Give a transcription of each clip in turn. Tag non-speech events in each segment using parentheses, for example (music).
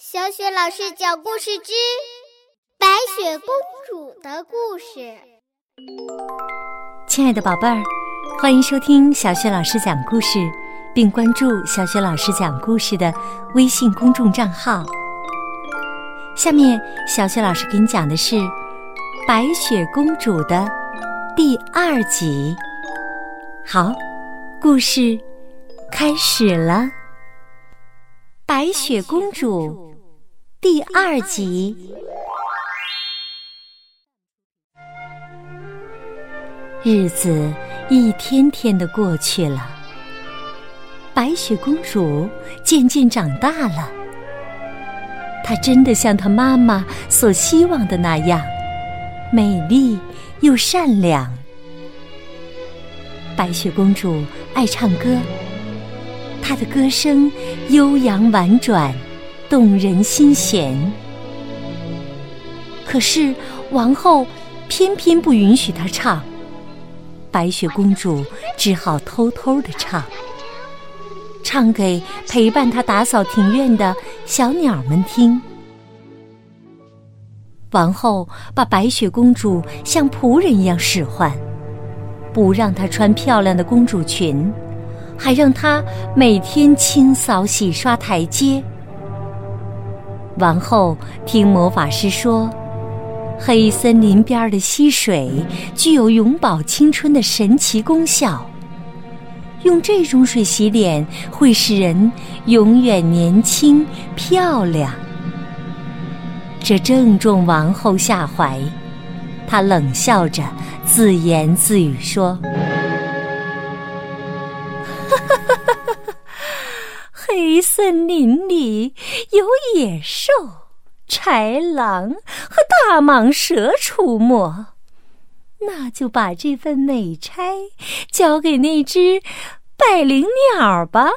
小雪老师讲故事之《白雪公主的故事》。亲爱的宝贝儿，欢迎收听小雪老师讲故事，并关注小雪老师讲故事的微信公众账号。下面，小雪老师给你讲的是《白雪公主》的第二集。好，故事开始了，《白雪公主》。第二集，日子一天天的过去了，白雪公主渐渐长大了。她真的像她妈妈所希望的那样，美丽又善良。白雪公主爱唱歌，她的歌声悠扬婉转。动人心弦，可是王后偏偏不允许她唱。白雪公主只好偷偷的唱，唱给陪伴她打扫庭院的小鸟们听。王后把白雪公主像仆人一样使唤，不让她穿漂亮的公主裙，还让她每天清扫洗刷台阶。王后听魔法师说，黑森林边的溪水具有永葆青春的神奇功效，用这种水洗脸会使人永远年轻漂亮。这正中王后下怀，她冷笑着自言自语说。黑森林里有野兽、豺狼和大蟒蛇出没，那就把这份美差交给那只百灵鸟吧，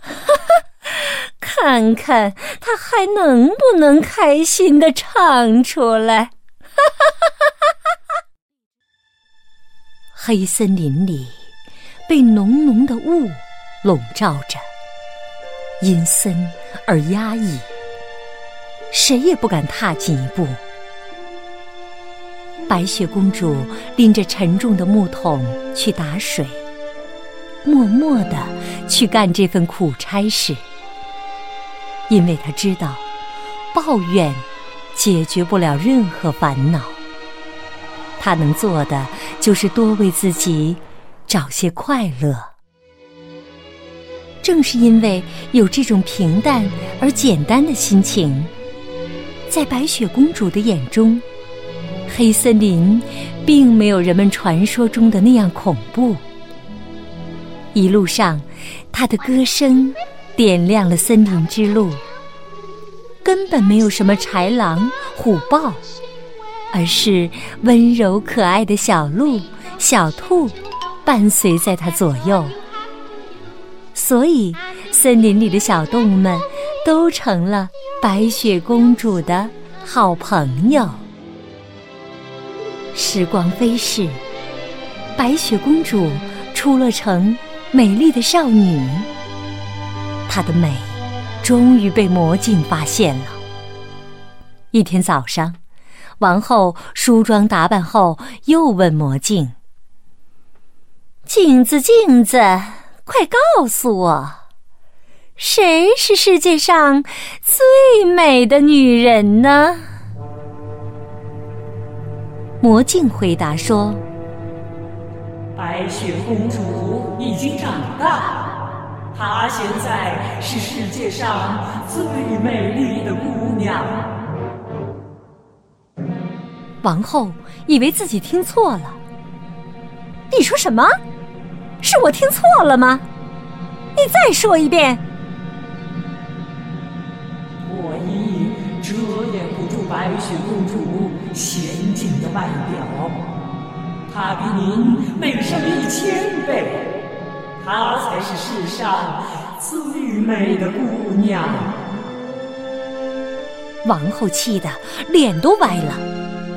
哈 (laughs) 哈看看它还能不能开心的唱出来。哈哈哈哈哈哈黑森林里被浓浓的雾笼罩着。阴森而压抑，谁也不敢踏进一步。白雪公主拎着沉重的木桶去打水，默默地去干这份苦差事，因为她知道，抱怨解决不了任何烦恼。她能做的就是多为自己找些快乐。正是因为有这种平淡而简单的心情，在白雪公主的眼中，黑森林并没有人们传说中的那样恐怖。一路上，她的歌声点亮了森林之路，根本没有什么豺狼虎豹，而是温柔可爱的小鹿、小兔伴随在她左右。所以，森林里的小动物们都成了白雪公主的好朋友。时光飞逝，白雪公主出落成美丽的少女。她的美终于被魔镜发现了。一天早上，王后梳妆打扮后，又问魔镜：“镜子，镜子。”快告诉我，谁是世界上最美的女人呢？魔镜回答说：“白雪公主已经长大，她现在是世界上最美丽的姑娘。”王后以为自己听错了，你说什么？是我听错了吗？你再说一遍。我已遮掩不住白雪公主娴静的外表，她比您美上一千倍，她才是世上最美的姑娘。王后气得脸都歪了，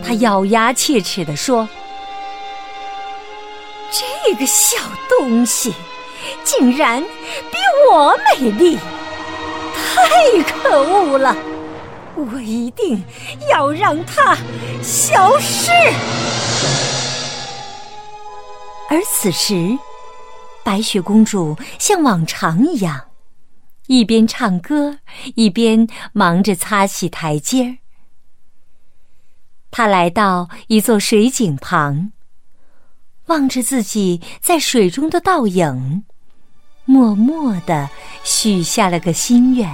她咬牙切齿地说。这个小东西竟然比我美丽，太可恶了！我一定要让它消失。而此时，白雪公主像往常一样，一边唱歌，一边忙着擦洗台阶儿。她来到一座水井旁，望着自己在水中的倒影，默默的许下了个心愿，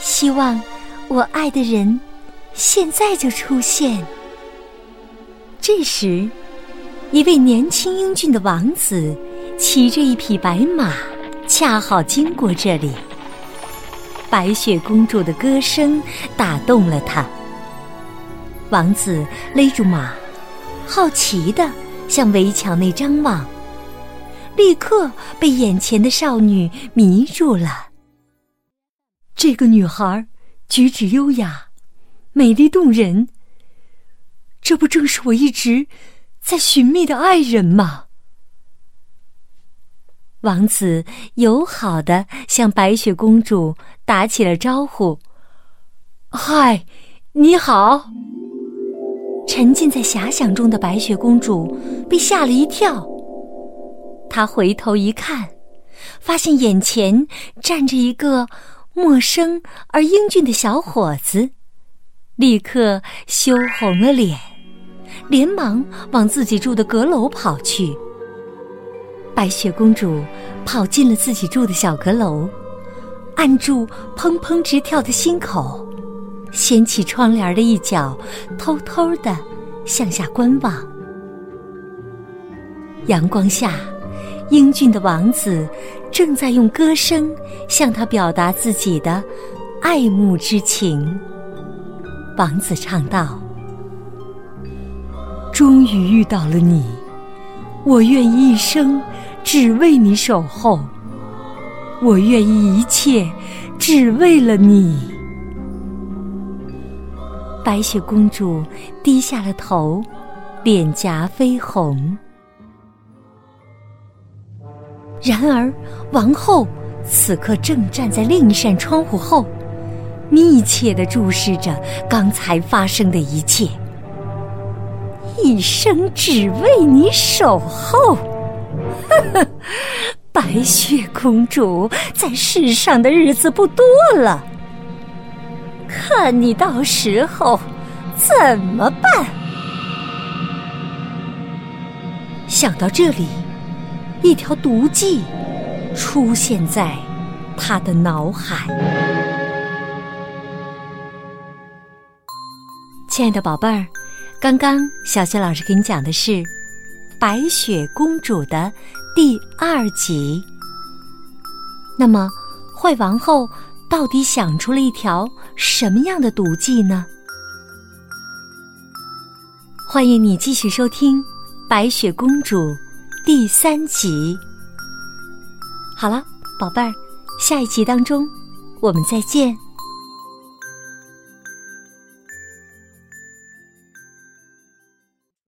希望。我爱的人，现在就出现。这时，一位年轻英俊的王子骑着一匹白马，恰好经过这里。白雪公主的歌声打动了他。王子勒住马，好奇的向围墙内张望，立刻被眼前的少女迷住了。这个女孩。举止优雅，美丽动人。这不正是我一直在寻觅的爱人吗？王子友好的向白雪公主打起了招呼：“嗨，你好！”沉浸在遐想中的白雪公主被吓了一跳，她回头一看，发现眼前站着一个。陌生而英俊的小伙子，立刻羞红了脸，连忙往自己住的阁楼跑去。白雪公主跑进了自己住的小阁楼，按住砰砰直跳的心口，掀起窗帘的一角，偷偷的向下观望。阳光下。英俊的王子正在用歌声向她表达自己的爱慕之情。王子唱道：“终于遇到了你，我愿意一生只为你守候，我愿意一切只为了你。”白雪公主低下了头，脸颊绯红。然而，王后此刻正站在另一扇窗户后，密切的注视着刚才发生的一切。一生只为你守候，呵呵，白雪公主在世上的日子不多了，看你到时候怎么办？想到这里。一条毒计出现在他的脑海。亲爱的宝贝儿，刚刚小雪老师给你讲的是《白雪公主》的第二集。那么，坏王后到底想出了一条什么样的毒计呢？欢迎你继续收听《白雪公主》。第三集，好了，宝贝儿，下一集当中，我们再见。